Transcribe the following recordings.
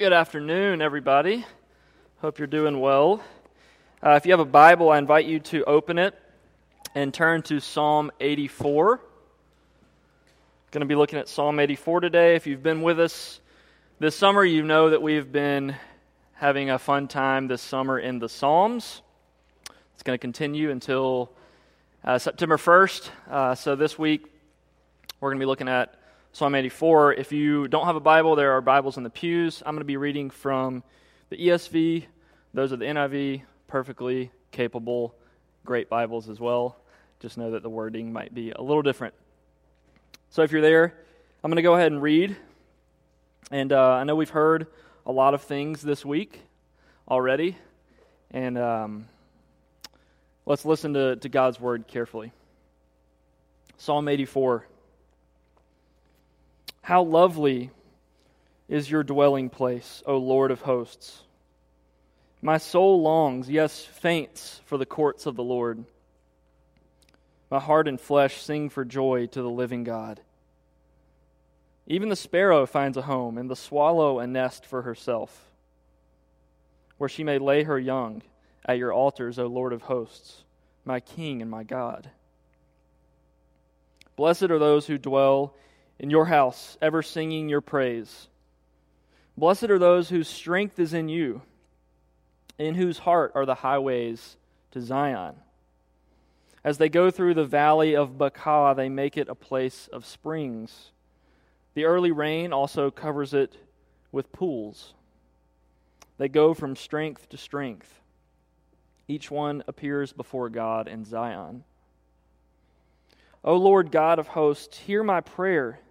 Good afternoon, everybody. Hope you're doing well. Uh, if you have a Bible, I invite you to open it and turn to Psalm 84. Going to be looking at Psalm 84 today. If you've been with us this summer, you know that we've been having a fun time this summer in the Psalms. It's going to continue until uh, September 1st. Uh, so this week, we're going to be looking at Psalm 84. If you don't have a Bible, there are Bibles in the pews. I'm going to be reading from the ESV. Those are the NIV, perfectly capable, great Bibles as well. Just know that the wording might be a little different. So if you're there, I'm going to go ahead and read. And uh, I know we've heard a lot of things this week already. And um, let's listen to, to God's word carefully. Psalm 84. How lovely is your dwelling place, O Lord of hosts! My soul longs, yes, faints for the courts of the Lord. My heart and flesh sing for joy to the living God. Even the sparrow finds a home, and the swallow a nest for herself, where she may lay her young at your altars, O Lord of hosts, my King and my God. Blessed are those who dwell in your house, ever singing your praise. Blessed are those whose strength is in you, in whose heart are the highways to Zion. As they go through the valley of Baca, they make it a place of springs. The early rain also covers it with pools. They go from strength to strength. Each one appears before God in Zion. O Lord God of hosts, hear my prayer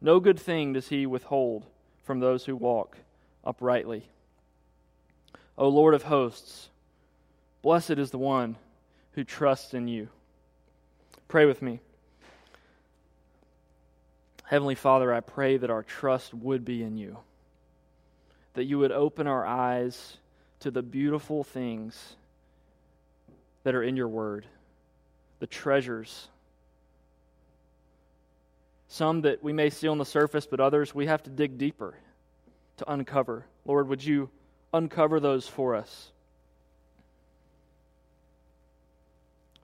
No good thing does he withhold from those who walk uprightly. O Lord of hosts, blessed is the one who trusts in you. Pray with me. Heavenly Father, I pray that our trust would be in you, that you would open our eyes to the beautiful things that are in your word, the treasures some that we may see on the surface, but others we have to dig deeper to uncover. Lord, would you uncover those for us?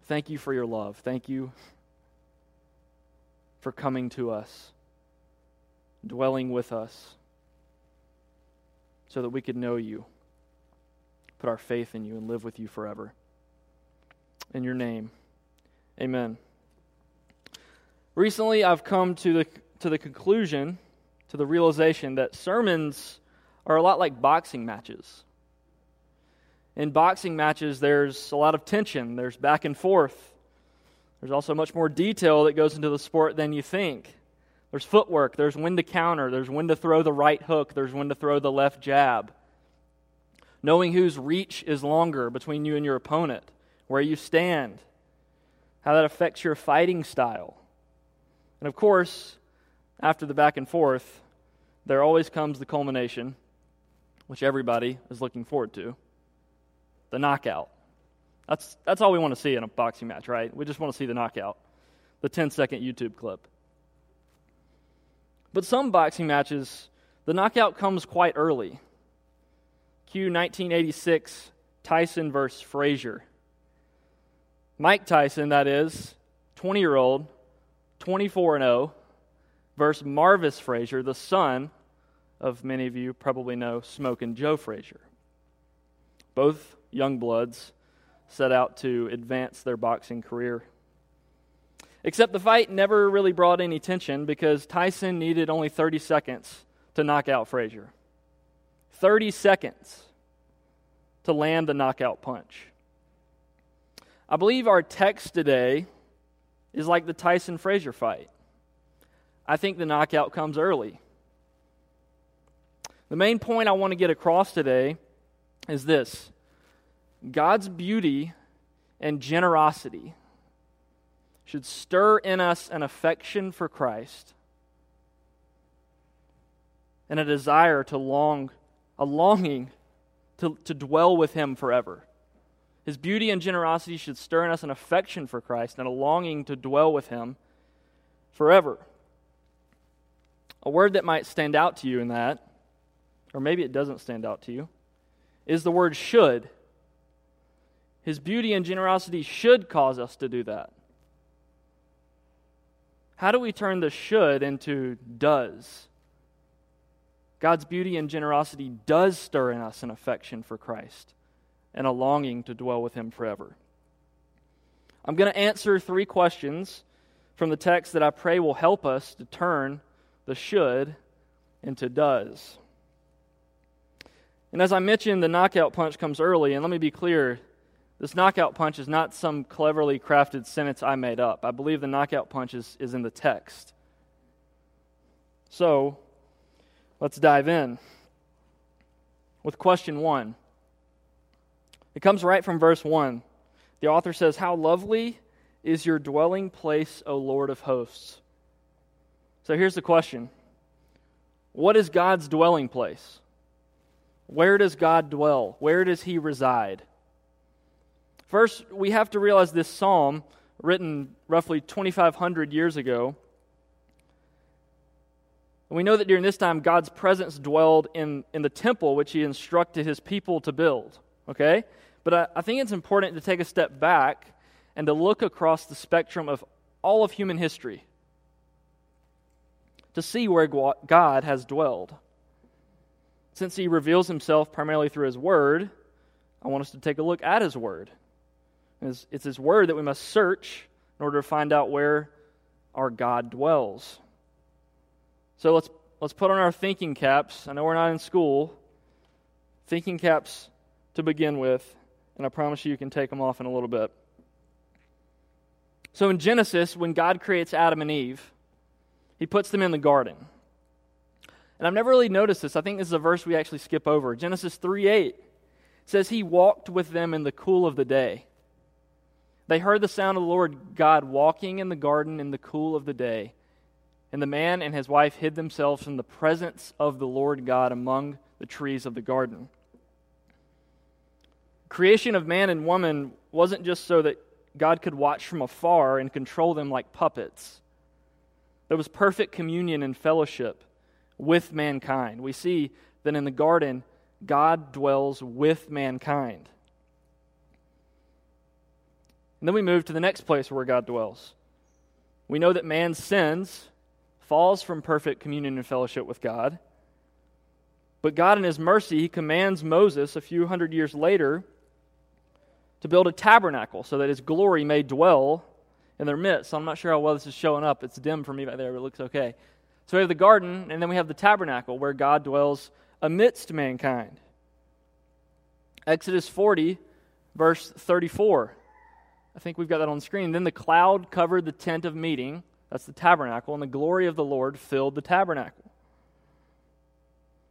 Thank you for your love. Thank you for coming to us, dwelling with us, so that we could know you, put our faith in you, and live with you forever. In your name, amen. Recently, I've come to the, to the conclusion, to the realization that sermons are a lot like boxing matches. In boxing matches, there's a lot of tension, there's back and forth. There's also much more detail that goes into the sport than you think. There's footwork, there's when to counter, there's when to throw the right hook, there's when to throw the left jab. Knowing whose reach is longer between you and your opponent, where you stand, how that affects your fighting style. And of course, after the back and forth, there always comes the culmination, which everybody is looking forward to the knockout. That's, that's all we want to see in a boxing match, right? We just want to see the knockout, the 10 second YouTube clip. But some boxing matches, the knockout comes quite early. Q 1986, Tyson versus Frazier. Mike Tyson, that is, 20 year old, 24 and 0 versus Marvis Frazier, the son of many of you probably know Smoking Joe Frazier. Both young bloods set out to advance their boxing career. Except the fight never really brought any tension because Tyson needed only 30 seconds to knock out Frazier. 30 seconds to land the knockout punch. I believe our text today is like the Tyson Frazier fight. I think the knockout comes early. The main point I want to get across today is this God's beauty and generosity should stir in us an affection for Christ and a desire to long, a longing to, to dwell with Him forever. His beauty and generosity should stir in us an affection for Christ and a longing to dwell with Him forever. A word that might stand out to you in that, or maybe it doesn't stand out to you, is the word should. His beauty and generosity should cause us to do that. How do we turn the should into does? God's beauty and generosity does stir in us an affection for Christ and a longing to dwell with Him forever. I'm going to answer three questions from the text that I pray will help us to turn the should into does. And as I mentioned, the knockout punch comes early, and let me be clear this knockout punch is not some cleverly crafted sentence I made up. I believe the knockout punch is, is in the text. So, let's dive in with question one. It comes right from verse 1. The author says, How lovely is your dwelling place, O Lord of hosts. So here's the question What is God's dwelling place? Where does God dwell? Where does he reside? First, we have to realize this psalm, written roughly 2,500 years ago, we know that during this time, God's presence dwelled in, in the temple which he instructed his people to build. Okay? But I, I think it's important to take a step back and to look across the spectrum of all of human history to see where God has dwelled. Since he reveals himself primarily through his word, I want us to take a look at his word. It's, it's his word that we must search in order to find out where our God dwells. So let's, let's put on our thinking caps. I know we're not in school. Thinking caps to begin with, and I promise you, you can take them off in a little bit. So in Genesis, when God creates Adam and Eve, he puts them in the garden. And I've never really noticed this. I think this is a verse we actually skip over. Genesis 3 8 says, He walked with them in the cool of the day. They heard the sound of the Lord God walking in the garden in the cool of the day. And the man and his wife hid themselves from the presence of the Lord God among the trees of the garden. Creation of man and woman wasn't just so that God could watch from afar and control them like puppets. There was perfect communion and fellowship with mankind. We see that in the garden, God dwells with mankind. And then we move to the next place where God dwells. We know that man sins, falls from perfect communion and fellowship with God. But God, in His mercy, He commands Moses a few hundred years later to build a tabernacle so that His glory may dwell in their midst. So I'm not sure how well this is showing up. It's dim for me back there, but it looks okay. So we have the garden, and then we have the tabernacle where God dwells amidst mankind. Exodus 40, verse 34. I think we've got that on the screen. Then the cloud covered the tent of meeting, that's the tabernacle, and the glory of the Lord filled the tabernacle.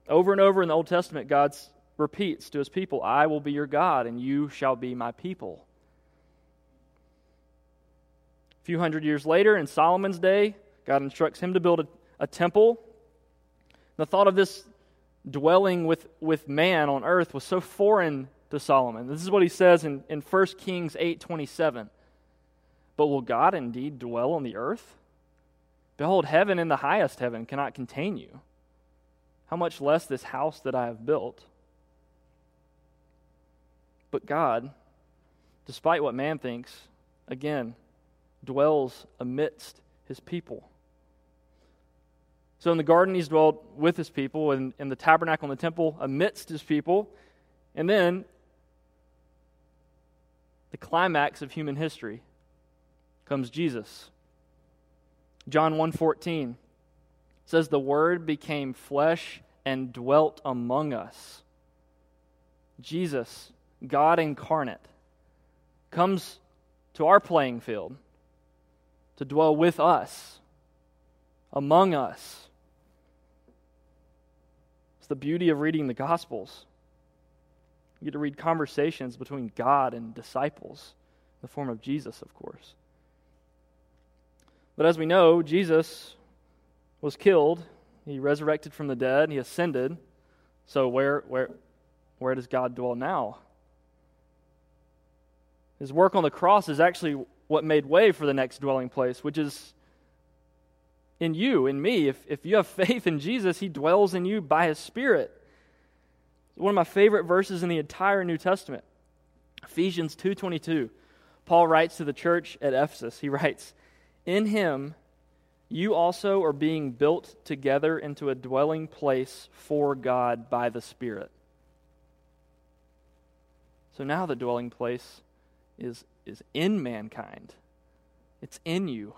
Over and over in the Old Testament, God repeats to his people, I will be your God, and you shall be my people. A few hundred years later, in Solomon's day, God instructs him to build a a temple. The thought of this dwelling with, with man on earth was so foreign to Solomon. This is what he says in, in 1 Kings 8.27. But will God indeed dwell on the earth? Behold, heaven in the highest heaven cannot contain you. How much less this house that I have built? But God, despite what man thinks, again, dwells amidst his people. So in the garden, he's dwelt with his people, and in the tabernacle and the temple, amidst his people. And then the climax of human history comes Jesus. John 1:14 says the word became flesh and dwelt among us. Jesus, God incarnate, comes to our playing field to dwell with us, among us It's the beauty of reading the Gospels. You get to read conversations between God and disciples, in the form of Jesus, of course. But as we know, Jesus was killed, he resurrected from the dead, he ascended. So where where where does God dwell now? His work on the cross is actually what made way for the next dwelling place, which is in you, in me. If, if you have faith in Jesus, he dwells in you by his Spirit. It's one of my favorite verses in the entire New Testament. Ephesians 2:22. Paul writes to the church at Ephesus. He writes, "In him you also are being built together into a dwelling place for God by the Spirit." So now the dwelling place is is in mankind. It's in you.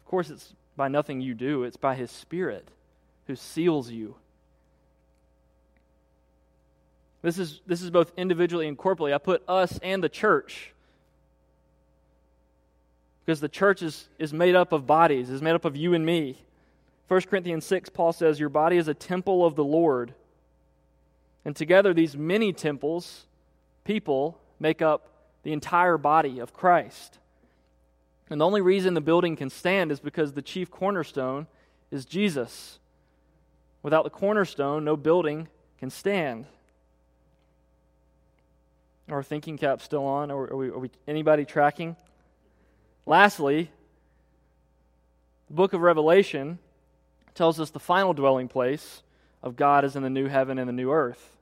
Of course, it's by nothing you do, it's by His Spirit who seals you. This is, this is both individually and corporately. I put us and the church because the church is, is made up of bodies, is made up of you and me. 1 Corinthians 6, Paul says, Your body is a temple of the Lord. And together, these many temples, people, make up the entire body of Christ. And the only reason the building can stand is because the chief cornerstone is Jesus. Without the cornerstone, no building can stand. Our thinking cap still on? Are, we, are we anybody tracking? Lastly, the book of Revelation tells us the final dwelling place of God is in the new heaven and the new earth.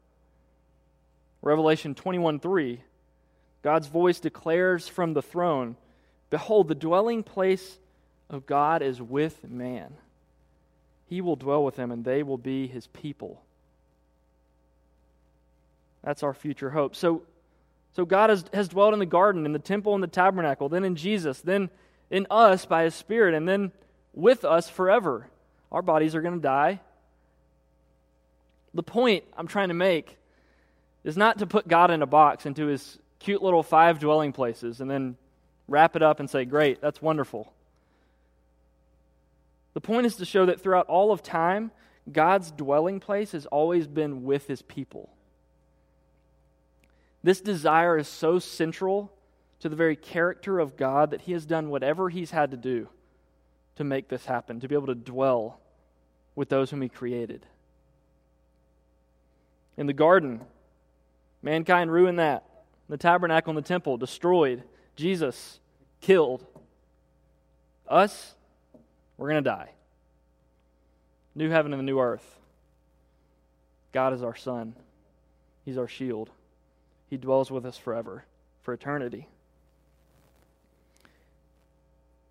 Revelation 21 3, God's voice declares from the throne Behold, the dwelling place of God is with man. He will dwell with them, and they will be his people. That's our future hope. So, so God has, has dwelled in the garden, in the temple, in the tabernacle, then in Jesus, then in us by his Spirit, and then with us forever. Our bodies are going to die. The point I'm trying to make is not to put God in a box into his cute little five dwelling places and then wrap it up and say, Great, that's wonderful. The point is to show that throughout all of time, God's dwelling place has always been with his people. This desire is so central to the very character of God that he has done whatever he's had to do to make this happen, to be able to dwell with those whom he created. In the garden, mankind ruined that. The tabernacle and the temple destroyed. Jesus killed. Us, we're going to die. New heaven and the new earth. God is our Sun, He's our shield. He dwells with us forever, for eternity.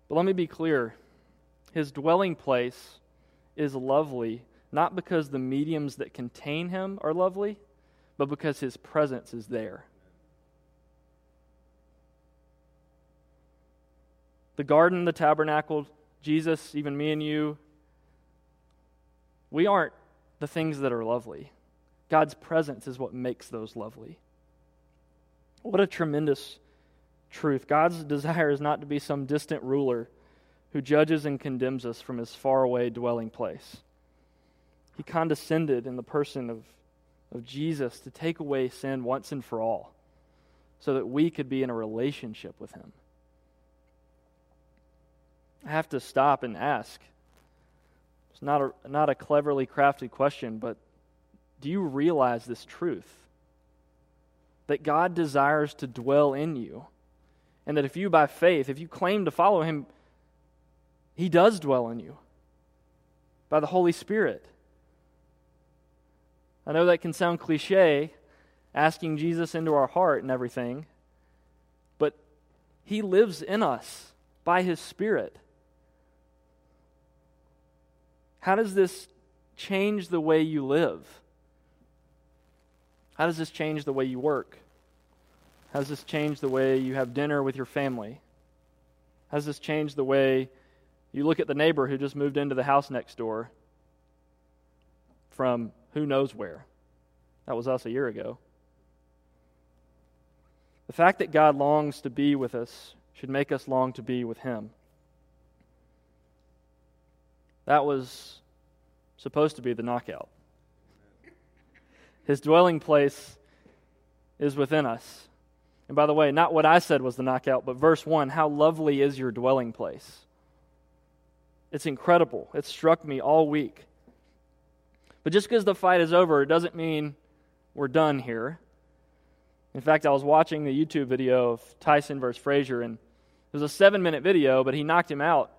But let me be clear His dwelling place is lovely, not because the mediums that contain Him are lovely, but because His presence is there. the garden, the tabernacle, Jesus, even me and you, we aren't the things that are lovely. God's presence is what makes those lovely. What a tremendous truth. God's desire is not to be some distant ruler who judges and condemns us from his faraway dwelling place. He condescended in the person of, of Jesus to take away sin once and for all so that we could be in a relationship with him. I have to stop and ask. It's not a, not a cleverly crafted question, but do you realize this truth? That God desires to dwell in you. And that if you, by faith, if you claim to follow Him, He does dwell in you by the Holy Spirit. I know that can sound cliche, asking Jesus into our heart and everything, but He lives in us by His Spirit. How does this change the way you live? How does this change the way you work? How does this change the way you have dinner with your family? How does this change the way you look at the neighbor who just moved into the house next door from who knows where? That was us a year ago. The fact that God longs to be with us should make us long to be with Him. That was supposed to be the knockout. His dwelling place is within us. And by the way, not what I said was the knockout, but verse 1 How lovely is your dwelling place! It's incredible. It struck me all week. But just because the fight is over, doesn't mean we're done here. In fact, I was watching the YouTube video of Tyson versus Frazier, and it was a seven minute video, but he knocked him out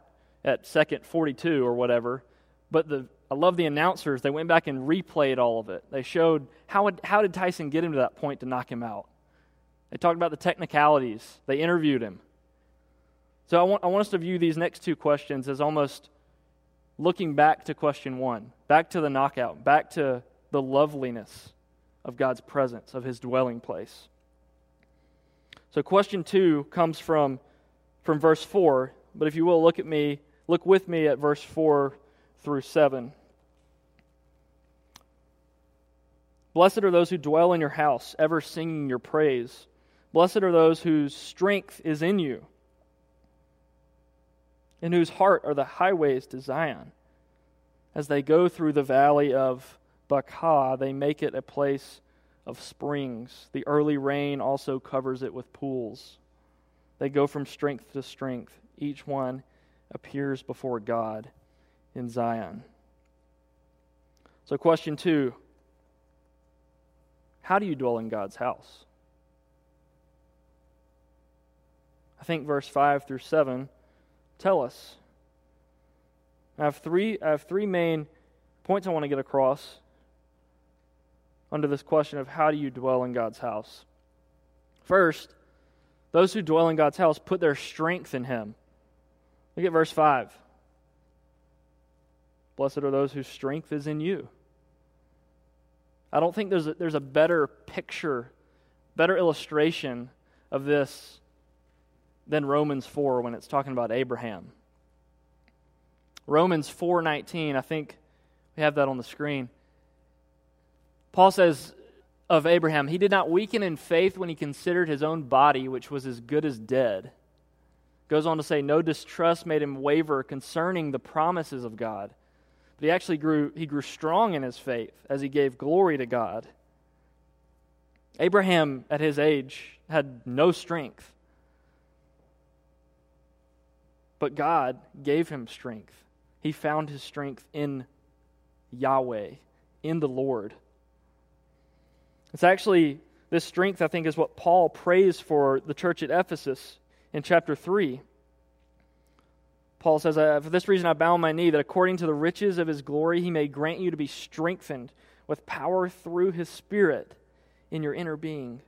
at second 42 or whatever. But the, I love the announcers. They went back and replayed all of it. They showed how, how did Tyson get him to that point to knock him out. They talked about the technicalities. They interviewed him. So I want, I want us to view these next two questions as almost looking back to question one, back to the knockout, back to the loveliness of God's presence, of his dwelling place. So question two comes from, from verse four, but if you will look at me, look with me at verse four through seven. Blessed are those who dwell in your house, ever singing your praise. Blessed are those whose strength is in you in whose heart are the highways to Zion. As they go through the valley of Baca, they make it a place of springs. The early rain also covers it with pools. They go from strength to strength. Each one appears before God in Zion. So, question two How do you dwell in God's house? I think verse 5 through 7 tell us. I have three, I have three main points I want to get across under this question of how do you dwell in God's house. First, those who dwell in God's house put their strength in Him. Look at verse 5. Blessed are those whose strength is in you. I don't think there's a, there's a better picture, better illustration of this than Romans 4 when it's talking about Abraham. Romans 4:19, I think we have that on the screen. Paul says of Abraham, he did not weaken in faith when he considered his own body, which was as good as dead. Goes on to say, no distrust made him waver concerning the promises of God. But he actually grew, he grew strong in his faith as he gave glory to God. Abraham, at his age, had no strength. But God gave him strength. He found his strength in Yahweh, in the Lord. It's actually this strength, I think, is what Paul prays for the church at Ephesus in chapter 3. Paul says, For this reason I bow my knee, that according to the riches of his glory he may grant you to be strengthened with power through his Spirit in your inner being,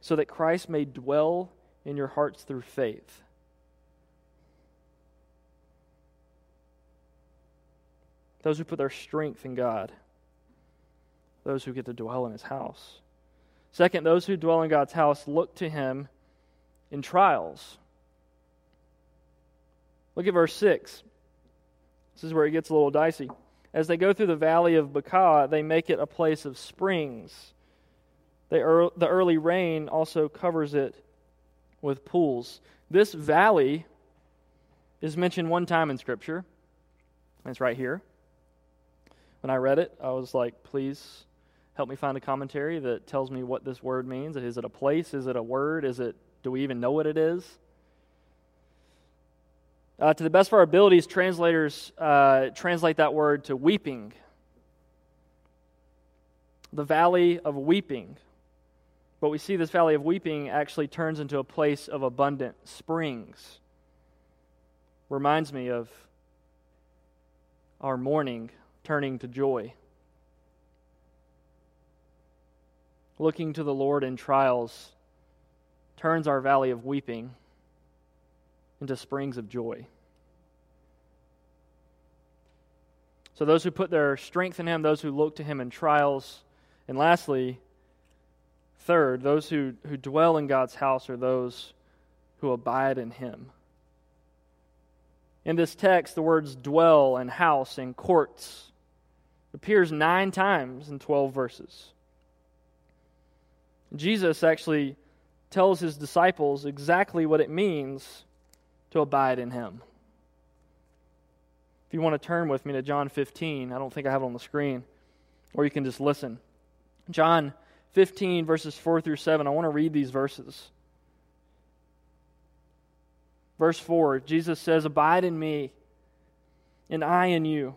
so that Christ may dwell in your hearts through faith those who put their strength in God, those who get to dwell in his house. Second, those who dwell in God's house look to him in trials. Look at verse 6. This is where it gets a little dicey. As they go through the valley of Baca, they make it a place of springs. the early rain also covers it with pools. This valley is mentioned one time in Scripture. It's right here when I read it, I was like, please help me find a commentary that tells me what this word means. Is it a place? Is it a word? Is it do we even know what it is? Uh, to the best of our abilities, translators uh, translate that word to weeping. The valley of weeping. But we see this valley of weeping actually turns into a place of abundant springs. Reminds me of our mourning turning to joy. Looking to the Lord in trials turns our valley of weeping into springs of joy. So, those who put their strength in Him, those who look to Him in trials, and lastly, third, those who, who dwell in God's house are those who abide in Him. In this text, the words dwell and house and courts appears nine times in 12 verses. Jesus actually tells his disciples exactly what it means to abide in him. If you want to turn with me to John 15, I don't think I have it on the screen, or you can just listen. John 15, verses 4 through 7. I want to read these verses. Verse 4 Jesus says, Abide in me, and I in you.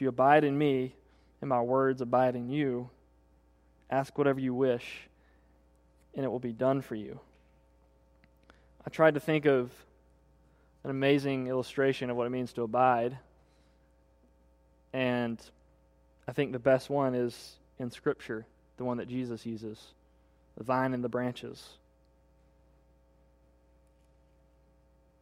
If you abide in me, and my words abide in you, ask whatever you wish, and it will be done for you. I tried to think of an amazing illustration of what it means to abide. And I think the best one is in Scripture, the one that Jesus uses the vine and the branches.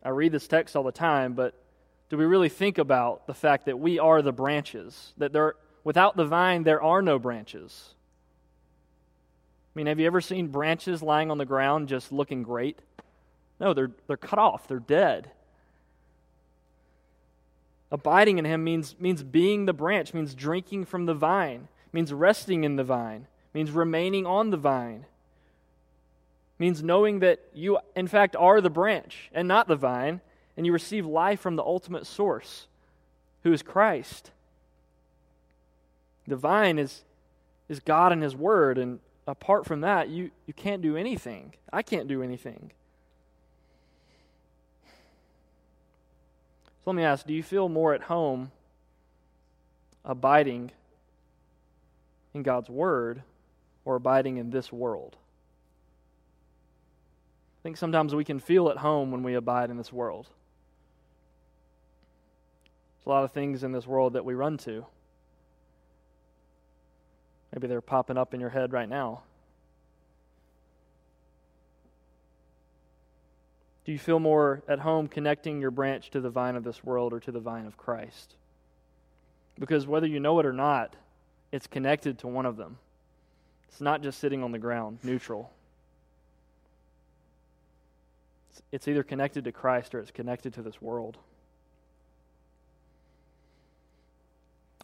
I read this text all the time, but do we really think about the fact that we are the branches? That there, without the vine, there are no branches. I mean, have you ever seen branches lying on the ground just looking great? No, they're, they're cut off, they're dead. Abiding in Him means, means being the branch, means drinking from the vine, means resting in the vine, means remaining on the vine means knowing that you, in fact, are the branch and not the vine, and you receive life from the ultimate source, who is Christ. The vine is, is God and His Word, and apart from that, you, you can't do anything. I can't do anything. So let me ask do you feel more at home abiding in God's Word or abiding in this world? I think sometimes we can feel at home when we abide in this world. A lot of things in this world that we run to. Maybe they're popping up in your head right now. Do you feel more at home connecting your branch to the vine of this world or to the vine of Christ? Because whether you know it or not, it's connected to one of them. It's not just sitting on the ground, neutral. it's either connected to Christ or it's connected to this world.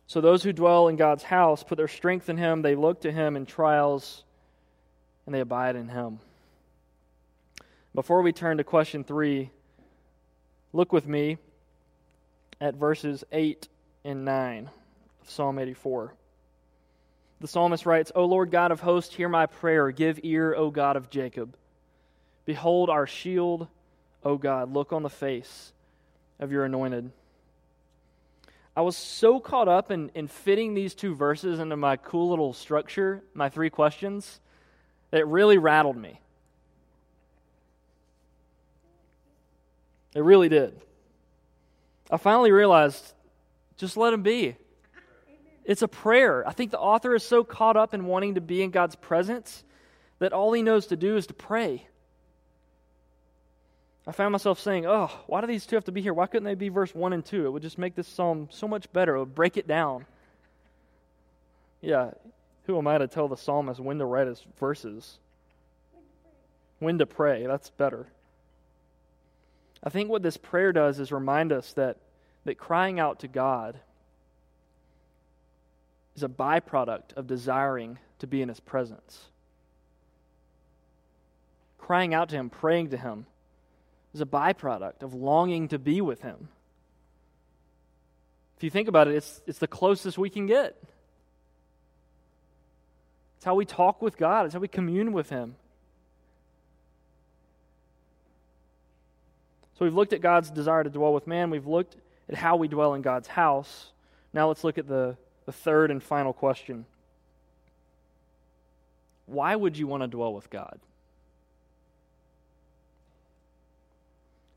So those who dwell in God's house put their strength in Him, they look to Him in trials, and they abide in Him. Before we turn to question three, look with me at verses 8 and 9 of Psalm 84. The psalmist writes, O Lord God of hosts, hear my prayer. Give ear, O God of Jacob. Behold our shield, O God. Look on the face of your anointed. I was so caught up in, in fitting these two verses into my cool little structure, my three questions, that it really rattled me. It really did. I finally realized just let him be. It's a prayer. I think the author is so caught up in wanting to be in God's presence that all he knows to do is to pray. I found myself saying, oh, why do these two have to be here? Why couldn't they be verse 1 and 2? It would just make this psalm so much better. It would break it down. Yeah, who am I to tell the psalmist when to write his verses? When to pray. That's better. I think what this prayer does is remind us that, that crying out to God is a byproduct of desiring to be in His presence. Crying out to Him, praying to Him, is a byproduct of longing to be with Him. If you think about it, it's, it's the closest we can get. It's how we talk with God, it's how we commune with Him. So we've looked at God's desire to dwell with man, we've looked at how we dwell in God's house. Now let's look at the, the third and final question. Why would you want to dwell with God?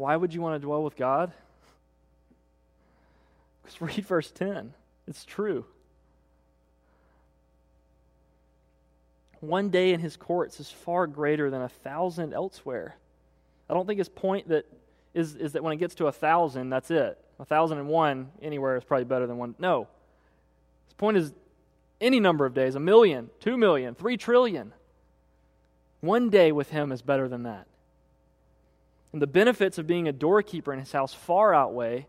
Why would you want to dwell with God? Because read verse 10. It's true. One day in his courts is far greater than a thousand elsewhere. I don't think his point that is, is that when it gets to a thousand, that's it. A thousand and one anywhere is probably better than one. No. His point is any number of days, a million, two million, three trillion. One day with him is better than that. And the benefits of being a doorkeeper in his house far outweigh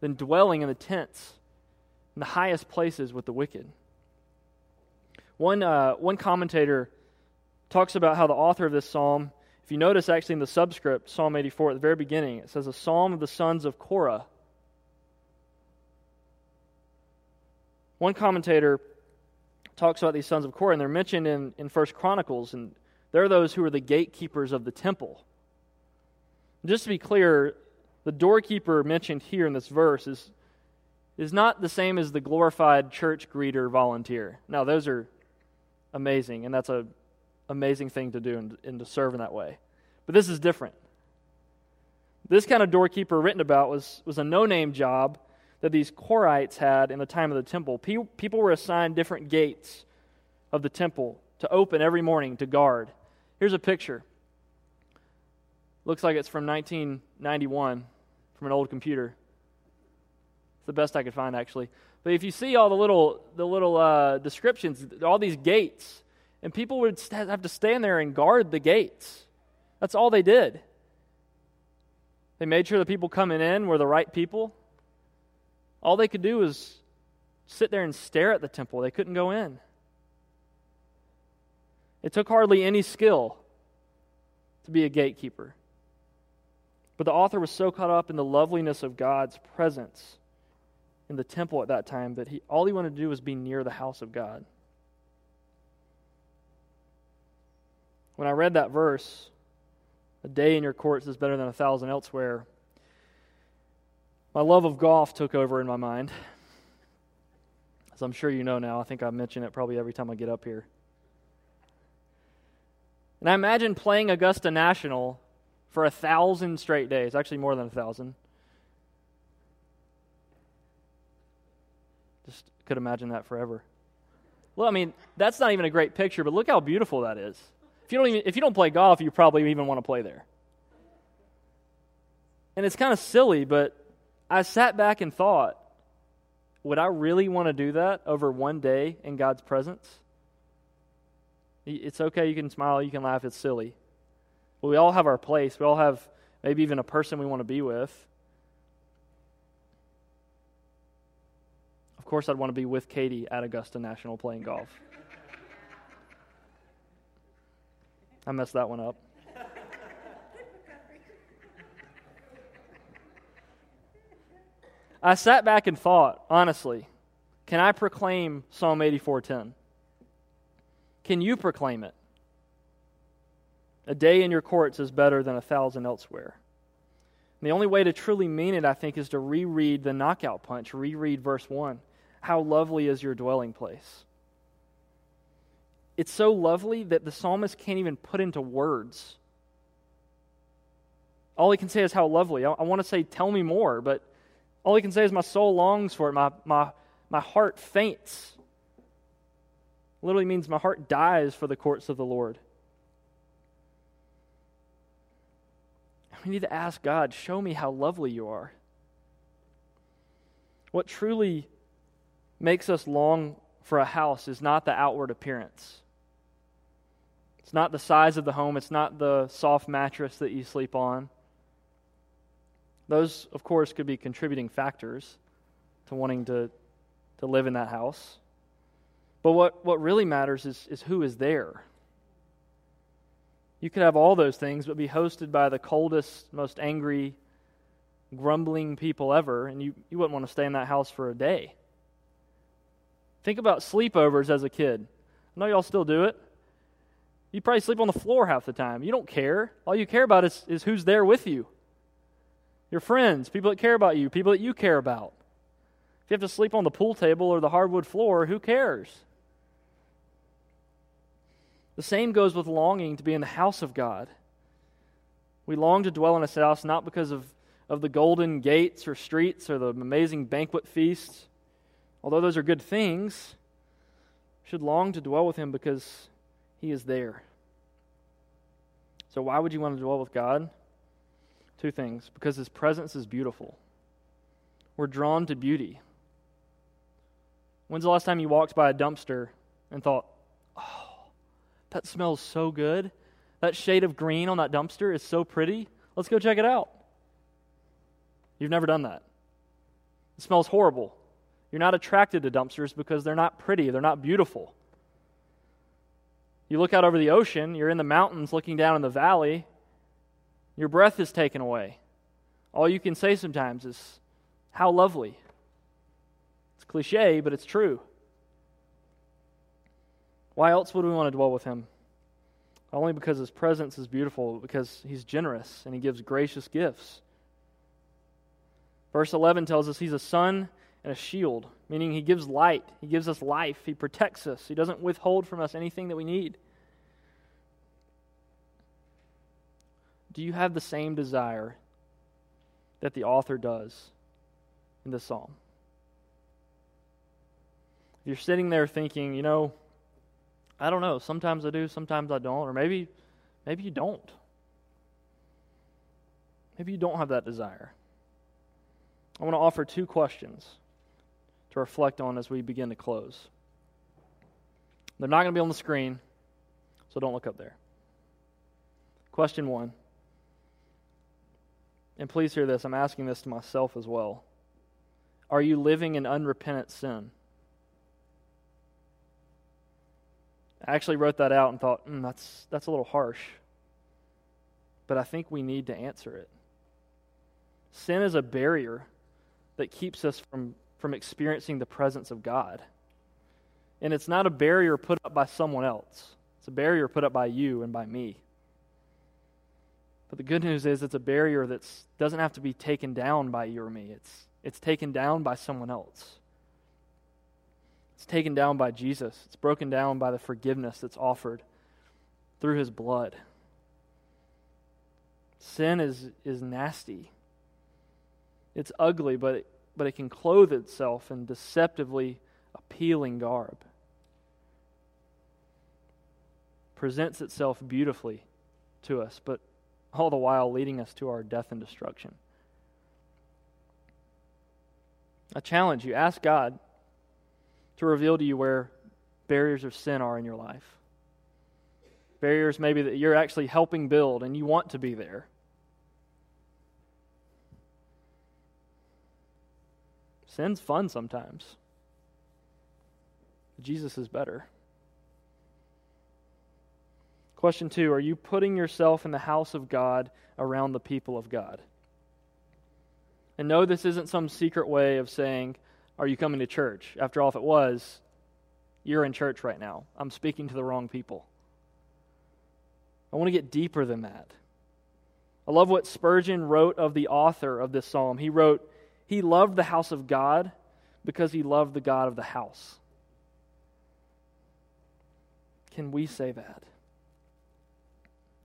than dwelling in the tents in the highest places with the wicked. One, uh, one commentator talks about how the author of this psalm, if you notice actually in the subscript, Psalm 84, at the very beginning, it says, A psalm of the sons of Korah. One commentator talks about these sons of Korah, and they're mentioned in, in First Chronicles, and they're those who are the gatekeepers of the temple. Just to be clear, the doorkeeper mentioned here in this verse is, is not the same as the glorified church greeter volunteer. Now, those are amazing, and that's an amazing thing to do and, and to serve in that way. But this is different. This kind of doorkeeper written about was, was a no name job that these Korites had in the time of the temple. People were assigned different gates of the temple to open every morning to guard. Here's a picture. Looks like it's from 1991 from an old computer. It's the best I could find, actually. But if you see all the little, the little uh, descriptions, all these gates, and people would have to stand there and guard the gates. That's all they did. They made sure the people coming in were the right people. All they could do was sit there and stare at the temple. They couldn't go in. It took hardly any skill to be a gatekeeper. But the author was so caught up in the loveliness of God's presence in the temple at that time that he, all he wanted to do was be near the house of God. When I read that verse, a day in your courts is better than a thousand elsewhere, my love of golf took over in my mind. As I'm sure you know now, I think I mention it probably every time I get up here. And I imagine playing Augusta National for a thousand straight days, actually more than a thousand. Just could imagine that forever. Well, I mean, that's not even a great picture, but look how beautiful that is. If you don't even if you don't play golf, you probably even want to play there. And it's kind of silly, but I sat back and thought, would I really want to do that over one day in God's presence? It's okay, you can smile, you can laugh, it's silly. But we all have our place. We all have maybe even a person we want to be with. Of course, I'd want to be with Katie at Augusta National playing golf. I messed that one up. I sat back and thought, honestly, can I proclaim Psalm 84:10? Can you proclaim it? A day in your courts is better than a thousand elsewhere. And the only way to truly mean it, I think, is to reread the knockout punch, reread verse 1. How lovely is your dwelling place? It's so lovely that the psalmist can't even put into words. All he can say is how lovely. I, I want to say, tell me more, but all he can say is, my soul longs for it. My, my, my heart faints. Literally means my heart dies for the courts of the Lord. We need to ask God, show me how lovely you are. What truly makes us long for a house is not the outward appearance. It's not the size of the home, it's not the soft mattress that you sleep on. Those, of course, could be contributing factors to wanting to, to live in that house. But what, what really matters is, is who is there. You could have all those things, but be hosted by the coldest, most angry, grumbling people ever, and you, you wouldn't want to stay in that house for a day. Think about sleepovers as a kid. I know y'all still do it. You probably sleep on the floor half the time. You don't care. All you care about is, is who's there with you. your friends, people that care about you, people that you care about. If you have to sleep on the pool table or the hardwood floor, who cares? The same goes with longing to be in the house of God. We long to dwell in His house not because of, of the golden gates or streets or the amazing banquet feasts, although those are good things. Should long to dwell with Him because He is there. So, why would you want to dwell with God? Two things. Because His presence is beautiful. We're drawn to beauty. When's the last time you walked by a dumpster and thought, oh, that smells so good? That shade of green on that dumpster is so pretty. Let's go check it out. You've never done that. It smells horrible. You're not attracted to dumpsters because they're not pretty, they're not beautiful. You look out over the ocean, you're in the mountains looking down in the valley, your breath is taken away. All you can say sometimes is, How lovely. It's cliche, but it's true. Why else would we want to dwell with him? Only because his presence is beautiful, because he's generous and he gives gracious gifts. Verse 11 tells us he's a sun and a shield, meaning he gives light, he gives us life, he protects us, he doesn't withhold from us anything that we need. Do you have the same desire that the author does in this psalm? If you're sitting there thinking, you know, I don't know, sometimes I do, sometimes I don't, or maybe maybe you don't. Maybe you don't have that desire. I want to offer two questions to reflect on as we begin to close. They're not going to be on the screen, so don't look up there. Question one. And please hear this, I'm asking this to myself as well. Are you living in unrepentant sin? I actually wrote that out and thought, mm, that's, that's a little harsh. But I think we need to answer it. Sin is a barrier that keeps us from, from experiencing the presence of God. And it's not a barrier put up by someone else, it's a barrier put up by you and by me. But the good news is it's a barrier that doesn't have to be taken down by you or me. It's, it's taken down by someone else. It's taken down by Jesus. It's broken down by the forgiveness that's offered through his blood. Sin is, is nasty. It's ugly, but it, but it can clothe itself in deceptively appealing garb. Presents itself beautifully to us, but all the while leading us to our death and destruction. I challenge you ask God to reveal to you where barriers of sin are in your life. Barriers maybe that you're actually helping build and you want to be there. Sin's fun sometimes. Jesus is better. Question two Are you putting yourself in the house of God around the people of God? And no, this isn't some secret way of saying, are you coming to church? After all, if it was, you're in church right now. I'm speaking to the wrong people. I want to get deeper than that. I love what Spurgeon wrote of the author of this psalm. He wrote, He loved the house of God because he loved the God of the house. Can we say that?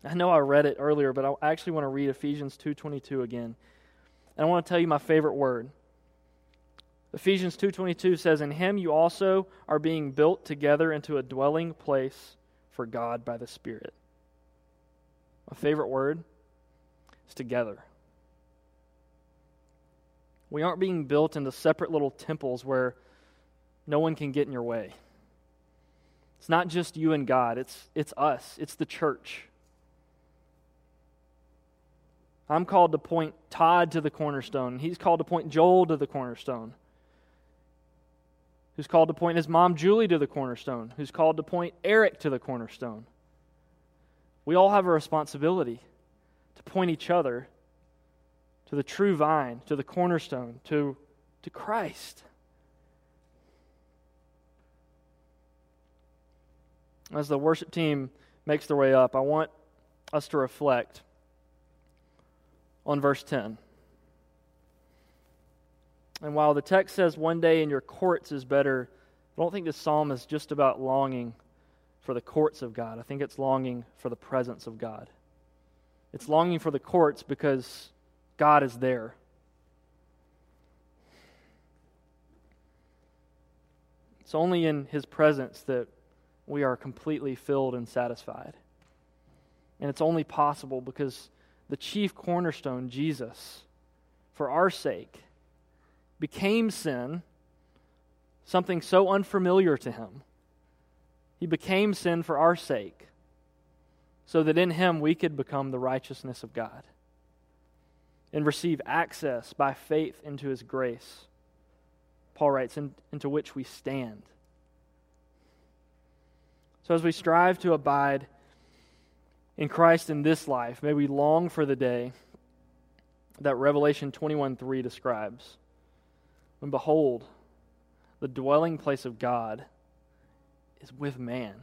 I know I read it earlier, but I actually want to read Ephesians 2:22 again. And I want to tell you my favorite word. Ephesians 2:22 says in him you also are being built together into a dwelling place for God by the Spirit. My favorite word is together. We aren't being built into separate little temples where no one can get in your way. It's not just you and God, it's, it's us, it's the church. I'm called to point Todd to the cornerstone. He's called to point Joel to the cornerstone who's called to point his mom Julie to the cornerstone, who's called to point Eric to the cornerstone. We all have a responsibility to point each other to the true vine, to the cornerstone, to, to Christ. As the worship team makes their way up, I want us to reflect on verse 10. And while the text says one day in your courts is better, I don't think this psalm is just about longing for the courts of God. I think it's longing for the presence of God. It's longing for the courts because God is there. It's only in His presence that we are completely filled and satisfied. And it's only possible because the chief cornerstone, Jesus, for our sake, became sin, something so unfamiliar to him. He became sin for our sake, so that in him we could become the righteousness of God and receive access by faith into his grace. Paul writes, in, into which we stand. So as we strive to abide in Christ in this life, may we long for the day that Revelation 21 3 describes. When behold, the dwelling place of God is with man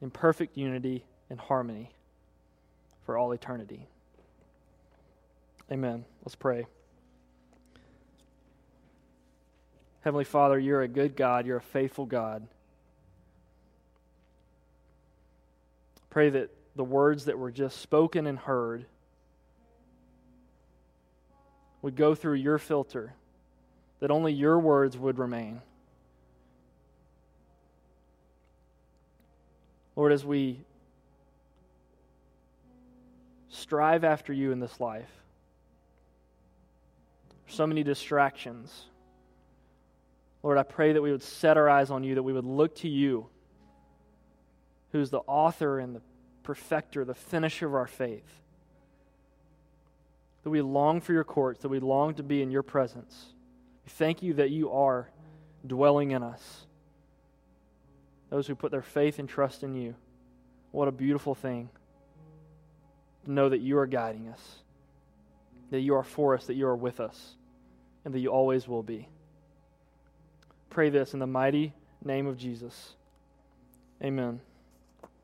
in perfect unity and harmony for all eternity. Amen. Let's pray. Heavenly Father, you're a good God, you're a faithful God. Pray that the words that were just spoken and heard would go through your filter, that only your words would remain. Lord, as we strive after you in this life, so many distractions. Lord, I pray that we would set our eyes on you, that we would look to you, who's the author and the perfecter, the finisher of our faith. That we long for your courts, that we long to be in your presence. Thank you that you are dwelling in us. Those who put their faith and trust in you. What a beautiful thing to know that you are guiding us, that you are for us, that you are with us, and that you always will be. Pray this in the mighty name of Jesus. Amen.